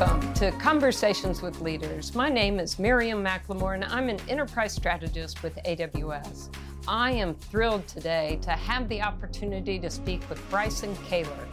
Welcome to Conversations with Leaders. My name is Miriam McLemore, and I'm an enterprise strategist with AWS. I am thrilled today to have the opportunity to speak with Bryson Koehler.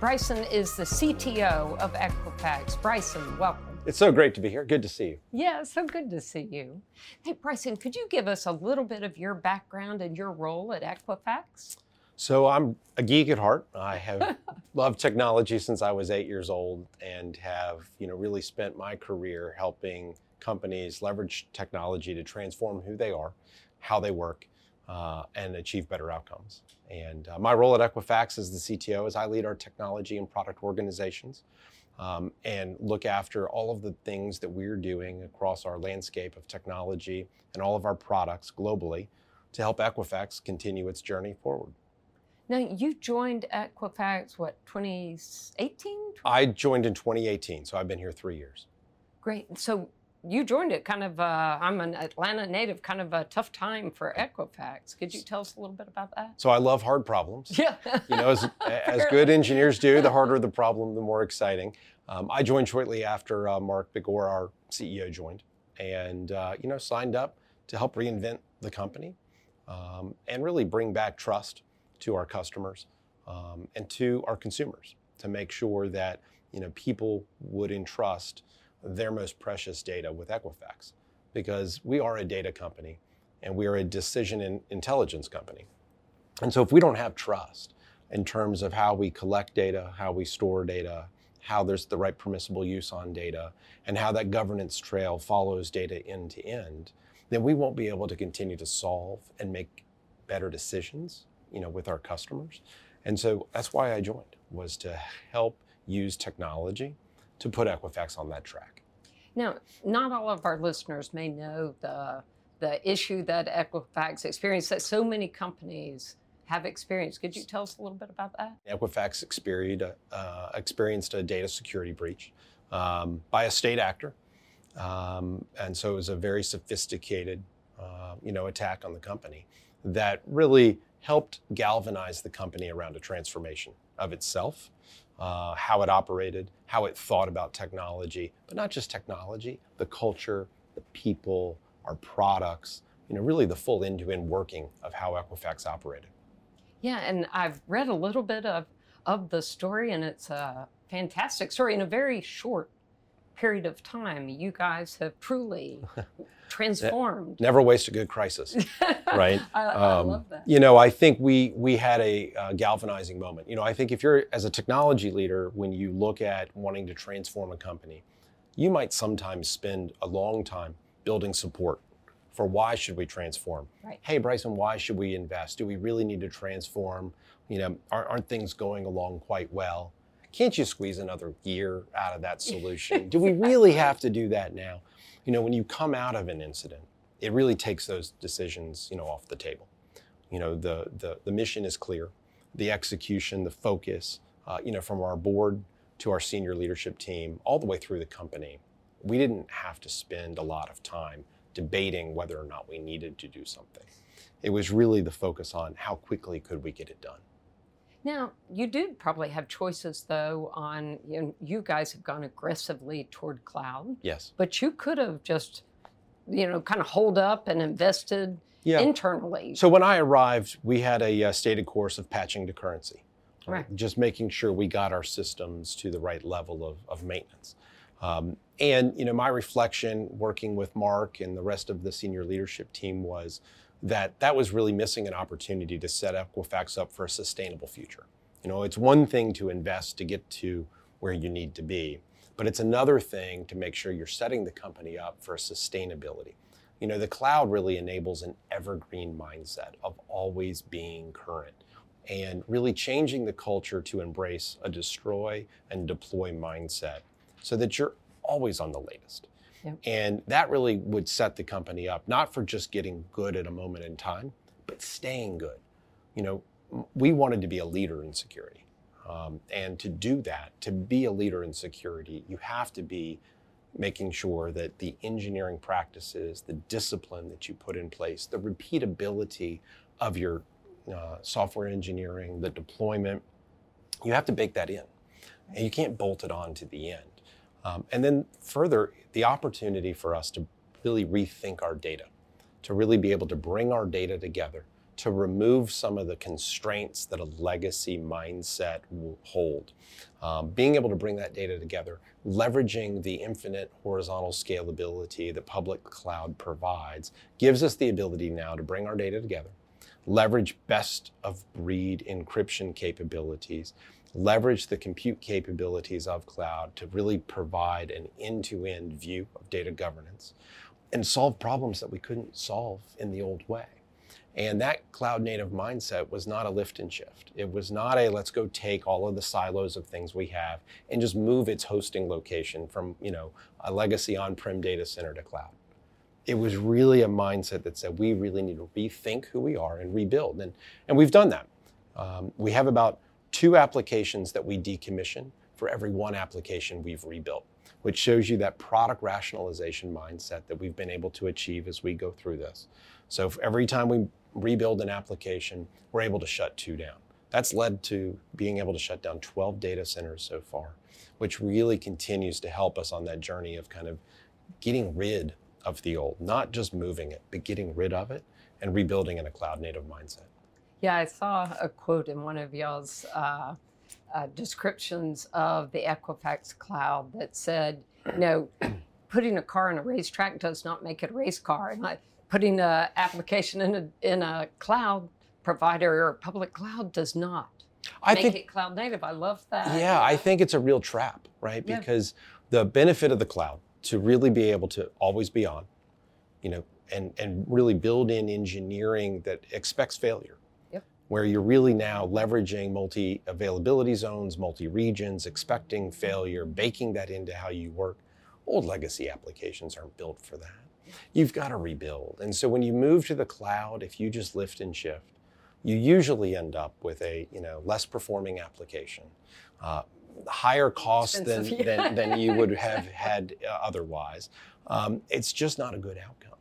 Bryson is the CTO of Equifax. Bryson, welcome. It's so great to be here. Good to see you. Yeah, so good to see you. Hey, Bryson, could you give us a little bit of your background and your role at Equifax? So I'm a geek at heart. I have loved technology since I was eight years old, and have you know really spent my career helping companies leverage technology to transform who they are, how they work, uh, and achieve better outcomes. And uh, my role at Equifax as the CTO is I lead our technology and product organizations. Um, and look after all of the things that we're doing across our landscape of technology and all of our products globally to help Equifax continue its journey forward. Now, you joined Equifax, what, 2018? I joined in 2018, so I've been here three years. Great. So you joined it kind of, uh, I'm an Atlanta native, kind of a tough time for Equifax. Could you tell us a little bit about that? So I love hard problems. Yeah. you know, as, as good engineers do, the harder the problem, the more exciting. Um, I joined shortly after uh, Mark Begor, our CEO, joined, and uh, you know, signed up to help reinvent the company um, and really bring back trust to our customers um, and to our consumers to make sure that you know people would entrust their most precious data with Equifax because we are a data company and we are a decision and intelligence company. And so if we don't have trust in terms of how we collect data, how we store data, how there's the right permissible use on data, and how that governance trail follows data end to end, then we won't be able to continue to solve and make better decisions you know, with our customers. And so that's why I joined, was to help use technology to put Equifax on that track. Now, not all of our listeners may know the, the issue that Equifax experienced that so many companies have experienced. Could you tell us a little bit about that? Equifax experienced, uh, experienced a data security breach um, by a state actor. Um, and so it was a very sophisticated, uh, you know, attack on the company that really helped galvanize the company around a transformation of itself, uh, how it operated, how it thought about technology, but not just technology, the culture, the people, our products, you know, really the full end-to-end working of how Equifax operated. Yeah, and I've read a little bit of of the story, and it's a fantastic story in a very short period of time. You guys have truly transformed. Never waste a good crisis, right? I, I um, love that. You know, I think we we had a uh, galvanizing moment. You know, I think if you're as a technology leader, when you look at wanting to transform a company, you might sometimes spend a long time building support for why should we transform. Right. Hey, Bryson, why should we invest? Do we really need to transform? You know, aren't, aren't things going along quite well? Can't you squeeze another year out of that solution? do we really have to do that now? you know, when you come out of an incident, it really takes those decisions, you know, off the table. You know, the the, the mission is clear, the execution, the focus, uh, you know, from our board to our senior leadership team, all the way through the company. We didn't have to spend a lot of time debating whether or not we needed to do something. It was really the focus on how quickly could we get it done. Now, you do probably have choices, though, on you, know, you guys have gone aggressively toward cloud. Yes. But you could have just, you know, kind of hold up and invested yeah. internally. So when I arrived, we had a uh, stated course of patching to currency. Right. Just making sure we got our systems to the right level of, of maintenance. Um, and you know, my reflection working with Mark and the rest of the senior leadership team was that that was really missing an opportunity to set Equifax up for a sustainable future. You know, it's one thing to invest to get to where you need to be, but it's another thing to make sure you're setting the company up for sustainability. You know, the cloud really enables an evergreen mindset of always being current and really changing the culture to embrace a destroy and deploy mindset so that you're always on the latest. Yep. And that really would set the company up, not for just getting good at a moment in time, but staying good. You know, we wanted to be a leader in security. Um, and to do that, to be a leader in security, you have to be making sure that the engineering practices, the discipline that you put in place, the repeatability of your uh, software engineering, the deployment, you have to bake that in. And you can't bolt it on to the end. Um, and then further, the opportunity for us to really rethink our data, to really be able to bring our data together, to remove some of the constraints that a legacy mindset will hold. Um, being able to bring that data together, leveraging the infinite horizontal scalability that public cloud provides, gives us the ability now to bring our data together, leverage best of breed encryption capabilities, leverage the compute capabilities of cloud to really provide an end to end view of data governance, and solve problems that we couldn't solve in the old way. And that cloud native mindset was not a lift and shift. It was not a let's go take all of the silos of things we have and just move its hosting location from, you know, a legacy on-prem data center to cloud. It was really a mindset that said we really need to rethink who we are and rebuild. And, and we've done that. Um, we have about two applications that we decommission for every one application we've rebuilt, which shows you that product rationalization mindset that we've been able to achieve as we go through this. So every time we rebuild an application, we're able to shut two down. That's led to being able to shut down 12 data centers so far, which really continues to help us on that journey of kind of getting rid of the old, not just moving it, but getting rid of it and rebuilding in a cloud native mindset. Yeah, I saw a quote in one of y'all's uh, uh, descriptions of the Equifax cloud that said, you know, putting a car in a racetrack does not make it a race car. And I, putting an application in a, in a cloud provider or a public cloud does not I make think, it cloud native. I love that. Yeah, I think it's a real trap, right? Yeah. Because the benefit of the cloud to really be able to always be on, you know, and, and really build in engineering that expects failure. Where you're really now leveraging multi availability zones, multi regions, expecting failure, baking that into how you work. Old legacy applications aren't built for that you've got to rebuild. And so when you move to the cloud, if you just lift and shift, you usually end up with a you know less performing application, uh, higher cost than, yeah. than, than you would have had uh, otherwise. Um, it's just not a good outcome.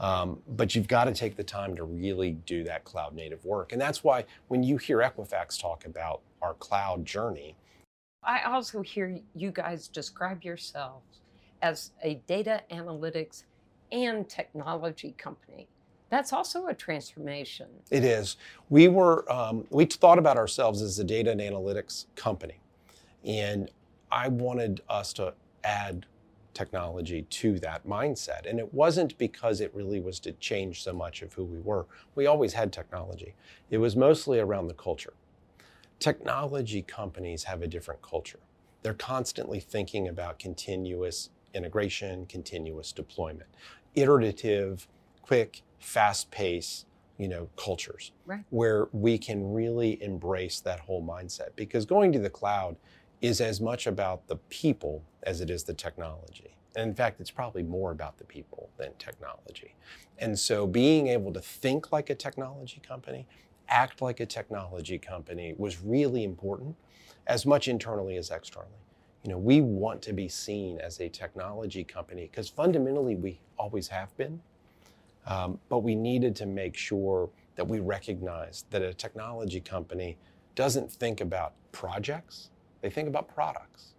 Um, but you've got to take the time to really do that cloud native work. And that's why when you hear Equifax talk about our cloud journey, I also hear you guys describe yourselves as a data analytics and technology company. That's also a transformation. It is. We were um, we thought about ourselves as a data and analytics company, and I wanted us to add technology to that mindset. And it wasn't because it really was to change so much of who we were. We always had technology. It was mostly around the culture. Technology companies have a different culture. They're constantly thinking about continuous integration, continuous deployment iterative, quick, fast pace, you know, cultures right. where we can really embrace that whole mindset. Because going to the cloud is as much about the people as it is the technology. And in fact, it's probably more about the people than technology. And so being able to think like a technology company, act like a technology company was really important, as much internally as externally you know, we want to be seen as a technology company because fundamentally we always have been. Um, but we needed to make sure that we recognize that a technology company doesn't think about projects, they think about products.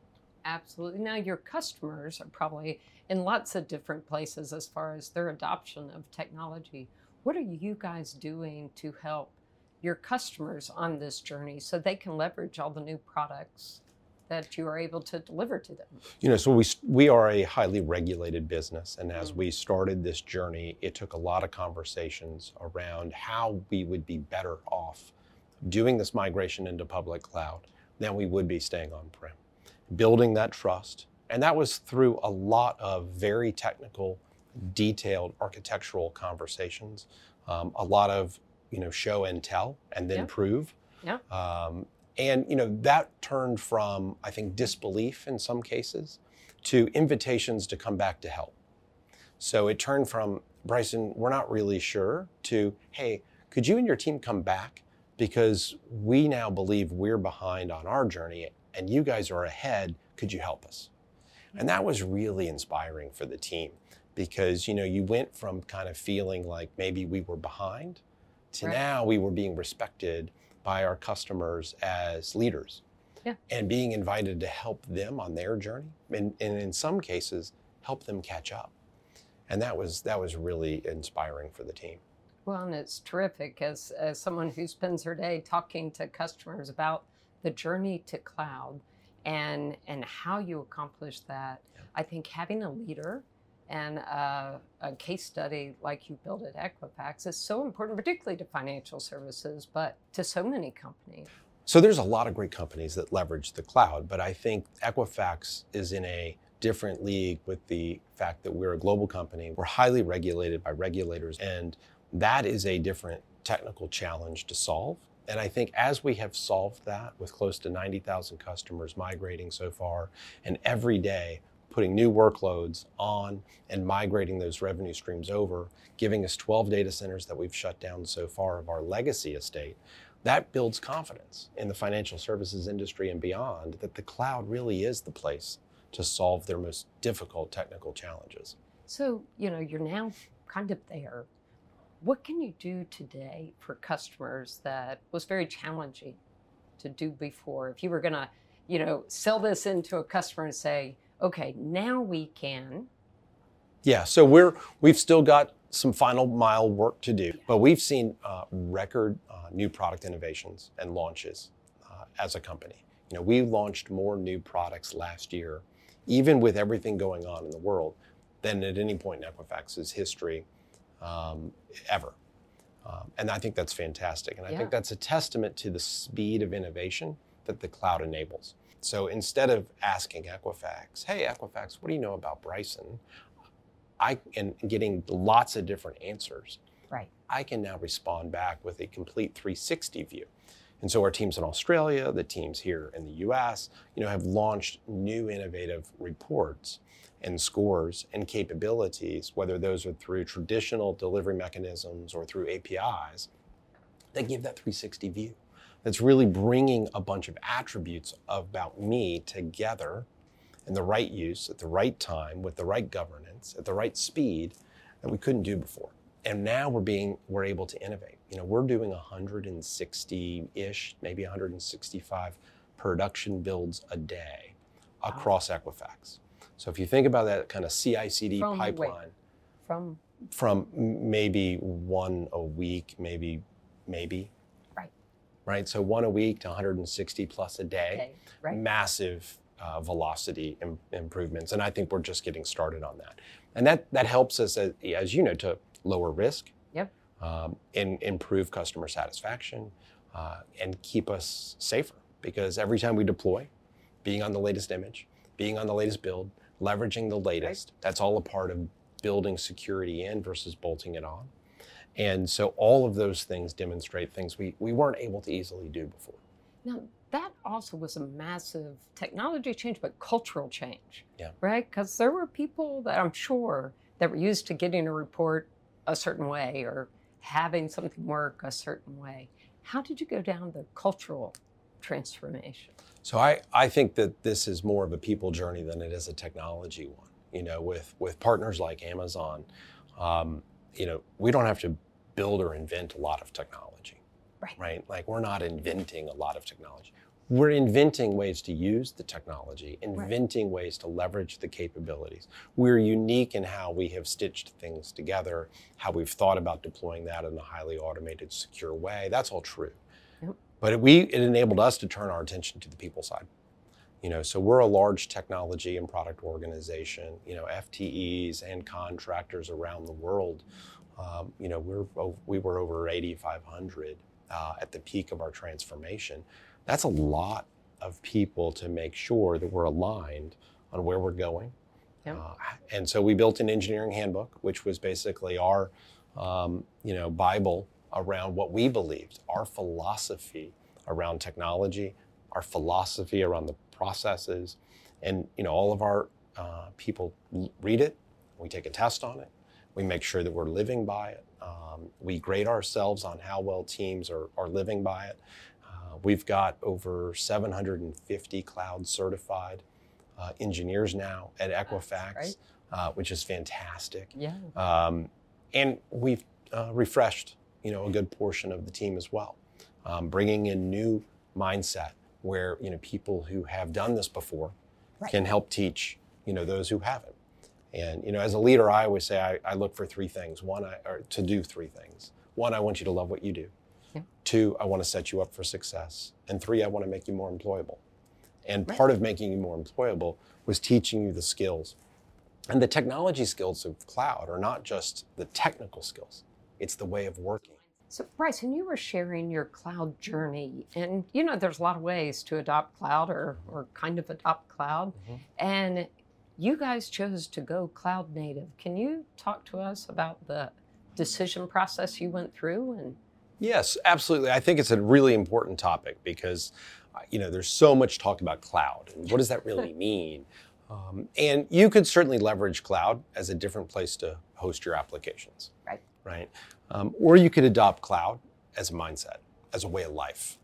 Absolutely. Now, your customers are probably in lots of different places as far as their adoption of technology. What are you guys doing to help your customers on this journey so they can leverage all the new products that you are able to deliver to them? You know, so we we are a highly regulated business, and as mm-hmm. we started this journey, it took a lot of conversations around how we would be better off doing this migration into public cloud than we would be staying on prem, building that trust, and that was through a lot of very technical, detailed architectural conversations, um, a lot of you know show and tell, and then yeah. prove. Yeah. Um, and you know that turned from I think disbelief in some cases to invitations to come back to help. So it turned from Bryson, we're not really sure to hey, could you and your team come back because we now believe we're behind on our journey and you guys are ahead. Could you help us? And that was really inspiring for the team because you know you went from kind of feeling like maybe we were behind to right. now we were being respected by our customers as leaders. Yeah. and being invited to help them on their journey, and, and in some cases, help them catch up. And that was that was really inspiring for the team. Well, and it's terrific as, as someone who spends her day talking to customers about the journey to cloud and and how you accomplish that. I think having a leader and a, a case study like you built at Equifax is so important, particularly to financial services, but to so many companies. So there's a lot of great companies that leverage the cloud, but I think Equifax is in a different league with the fact that we're a global company. We're highly regulated by regulators, and that is a different technical challenge to solve. And I think as we have solved that with close to 90,000 customers migrating so far, and every day putting new workloads on and migrating those revenue streams over, giving us 12 data centers that we've shut down so far of our legacy estate, that builds confidence in the financial services industry and beyond that the cloud really is the place to solve their most difficult technical challenges. So, you know, you're now kind of there. What can you do today for customers that was very challenging to do before? If you were going to, you know, sell this into a customer and say, okay, now we can. Yeah, so we're we've still got some final mile work to do, but we've seen uh, record uh, new product innovations and launches uh, as a company. You know, we launched more new products last year, even with everything going on in the world, than at any point in Equifax's history um, ever. Um, and I think that's fantastic. And I Yeah. think that's a testament to the speed of innovation that the cloud enables. So instead of asking Equifax, hey, Equifax, what do you know about Bryson? I and getting lots of different answers. Right. I can now respond back with a complete 360 view. And so our teams in Australia, the teams here in the US, you know, have launched new innovative reports and scores and capabilities, whether those are through traditional delivery mechanisms or through APIs, that give that 360 view. That's really bringing a bunch of attributes about me together in the right use at the right time with the right governance at the right speed that we couldn't do before. And now we're being we're able to innovate. You know, we're doing 160-ish, maybe 165 production builds a day across Equifax. So if you think about that kind of CI/CD From pipeline From from maybe one a week, maybe maybe Right. right. So one a week to 160 plus a day okay, right? massive uh, velocity Im- improvements, and I think we're just getting started on that. And that that helps us, as, as you know, to lower risk, Yep. um, and improve customer satisfaction, uh, and keep us safer. Because every time we deploy, being on the latest image, being on the latest build, leveraging the latest, that's all a part of building security in versus bolting it on. And so all of those things demonstrate things we, we weren't able to easily do before. Now, that also was a massive technology change, but cultural change. Yeah. Right? Because there were people that I'm sure that were used to getting a report a certain way or having something work a certain way. How did you go down the cultural transformation? So I, I think that this is more of a people journey than it is a technology one. You know, with with partners like Amazon, um, you know, we don't have to build or invent a lot of technology. Right. Right. Like we're not inventing a lot of technology. We're inventing ways to use the technology, inventing ways to leverage the capabilities. We're unique in how we have stitched things together, how we've thought about deploying that in a highly automated, secure way. That's all true. But it, we it enabled us to turn our attention to the people side. You know, so we're a large technology and product organization. You know, FTEs and contractors around the world. Um, you know, we're we were over 8,500 uh, at the peak of our transformation. That's a lot of people to make sure that we're aligned on where we're going. Yep. Uh, and so we built an engineering handbook, which was basically our, um, you know, Bible around what we believed, our philosophy around technology, our philosophy around the processes, and you know, all of our uh, people read it. We take a test on it. We make sure that we're living by it. Um, we grade ourselves on how well teams are, are living by it. Uh, we've got over 750 cloud certified uh, engineers now at Equifax, uh, which is fantastic. Yeah. Um, and we've uh, refreshed, you know, a good portion of the team as well, um, bringing in new mindset, where you know people who have done this before Right. can help teach you know those who haven't. And you know, as a leader, I always say I, I look for three things. One, I, or to do three things. One, I want you to love what you do. Yeah. Two, I want to set you up for success. And three, I want to make you more employable. And Right. part of making you more employable was teaching you the skills. And the technology skills of cloud are not just the technical skills, it's the way of working. So, Bryce, Bryson, you were sharing your cloud journey, and you know, there's a lot of ways to adopt cloud or, or kind of adopt cloud. Mhm. And you guys chose to go cloud native. Can you talk to us about the decision process you went through? And Yes, absolutely. I think it's a really important topic because, uh, you know, there's so much talk about cloud and what does that really mean? Um, and you could certainly leverage cloud as a different place to host your applications. Right. Right. Um, or you could adopt cloud as a mindset, as a way of life.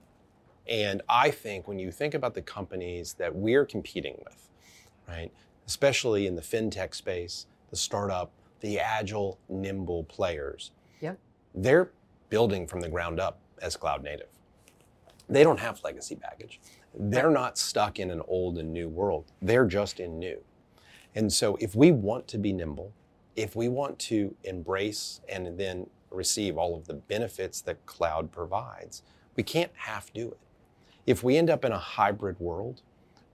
And I think when you think about the companies that we're competing with, right, especially in the fintech space, the startup, the agile, nimble players, Yep. they're building from the ground up as cloud native. They don't have legacy baggage. They're not stuck in an old and new world. They're just in new. And so if we want to be nimble, if we want to embrace and then receive all of the benefits that cloud provides, we can't half do it. If we end up in a hybrid world,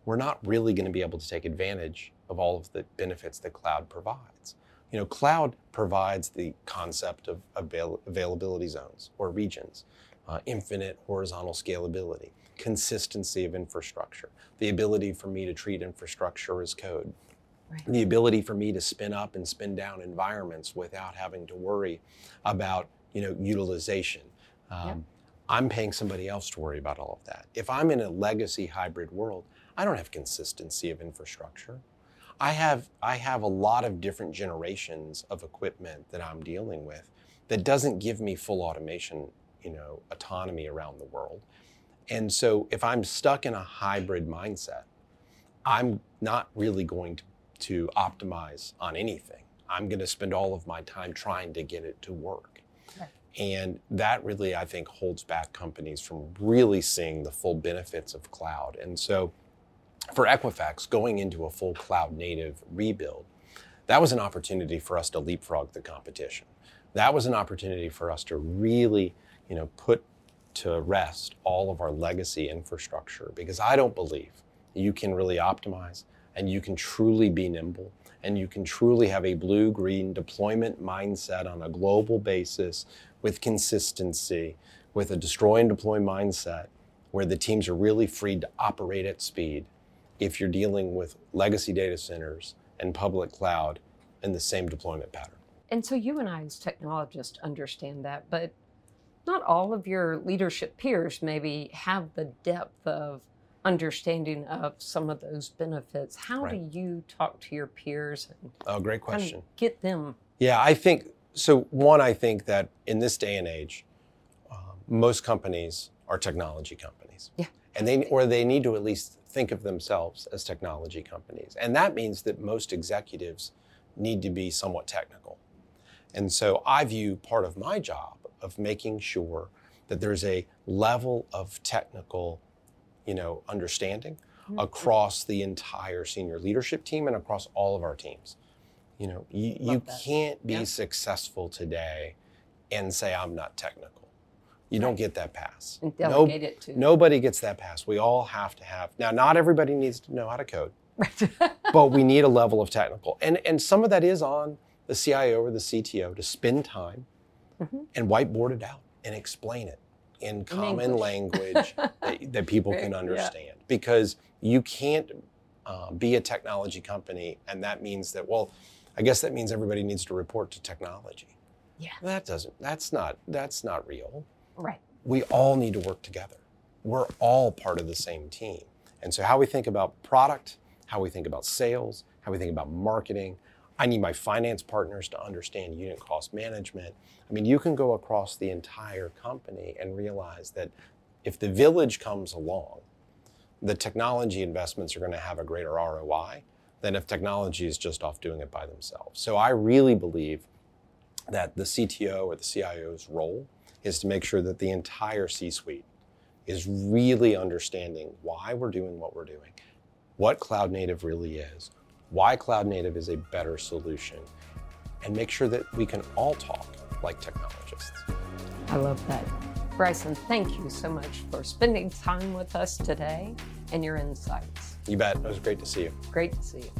we're not really going to be able to take advantage of all of the benefits that cloud provides. You know, cloud provides the concept of avail- availability zones or regions, uh, infinite horizontal scalability, consistency of infrastructure, the ability for me to treat infrastructure as code, Right. the ability for me to spin up and spin down environments without having to worry about, you know, utilization. Um. I'm paying somebody else to worry about all of that. If I'm in a legacy hybrid world, I don't have consistency of infrastructure. I have I have a lot of different generations of equipment that I'm dealing with that doesn't give me full automation, you know, autonomy around the world. And so if I'm stuck in a hybrid mindset, I'm not really going to, to optimize on anything. I'm going to spend all of my time trying to get it to work. Right. And that really, I think, holds back companies from really seeing the full benefits of cloud. And so for Equifax, going into a full cloud native rebuild, that was an opportunity for us to leapfrog the competition. That was an opportunity for us to really, you know, put to rest all of our legacy infrastructure because I don't believe you can really optimize and you can truly be nimble and you can truly have a blue green deployment mindset on a global basis with consistency, with a destroy and deploy mindset where the teams are really free to operate at speed if you're dealing with legacy data centers and public cloud in the same deployment pattern. and so you and I, as technologists, understand that, but not all of your leadership peers maybe have the depth of understanding of some of those benefits. How Right. do you talk to your peers and Oh, great kind of question. get them? Yeah, I think so. One, I think that in this day and age, um, most companies are technology companies. Yeah. And they, or they need to at least think of themselves as technology companies. And that means that most executives need to be somewhat technical. And so I view part of my job of making sure that there's a level of technical, you know, understanding Mm-hmm. across the entire senior leadership team and across all of our teams. You know, you, you can't be Yeah. successful today and say I'm not technical. You don't get that pass. And No- delegate it to nobody gets that pass. We all have to have. Now, not everybody needs to know how to code, but we need a level of technical. And and some of that is on the CIO or the CTO to spend time Mhm. and whiteboard it out and explain it in common language that, that people Right, can yeah. understand. Because you can't uh, be a technology company, and that means that well, I guess that means everybody needs to report to technology. Yeah. That doesn't. That's not. That's not real right. we all need to work together. We're all part of the same team. And so, how we think about product, how we think about sales, how we think about marketing. I need my finance partners to understand unit cost management. I mean, you can go across the entire company and realize that if the village comes along, the technology investments are going to have a greater ROI than if technology is just off doing it by themselves. So, I really believe that the CTO or the CIO's role is to make sure that the entire C suite is really understanding why we're doing what we're doing, what cloud native really is, why cloud native is a better solution, and make sure that we can all talk like technologists. I love that. Bryson, thank you so much for spending time with us today and your insights. You bet. It was great to see you. Great to see you.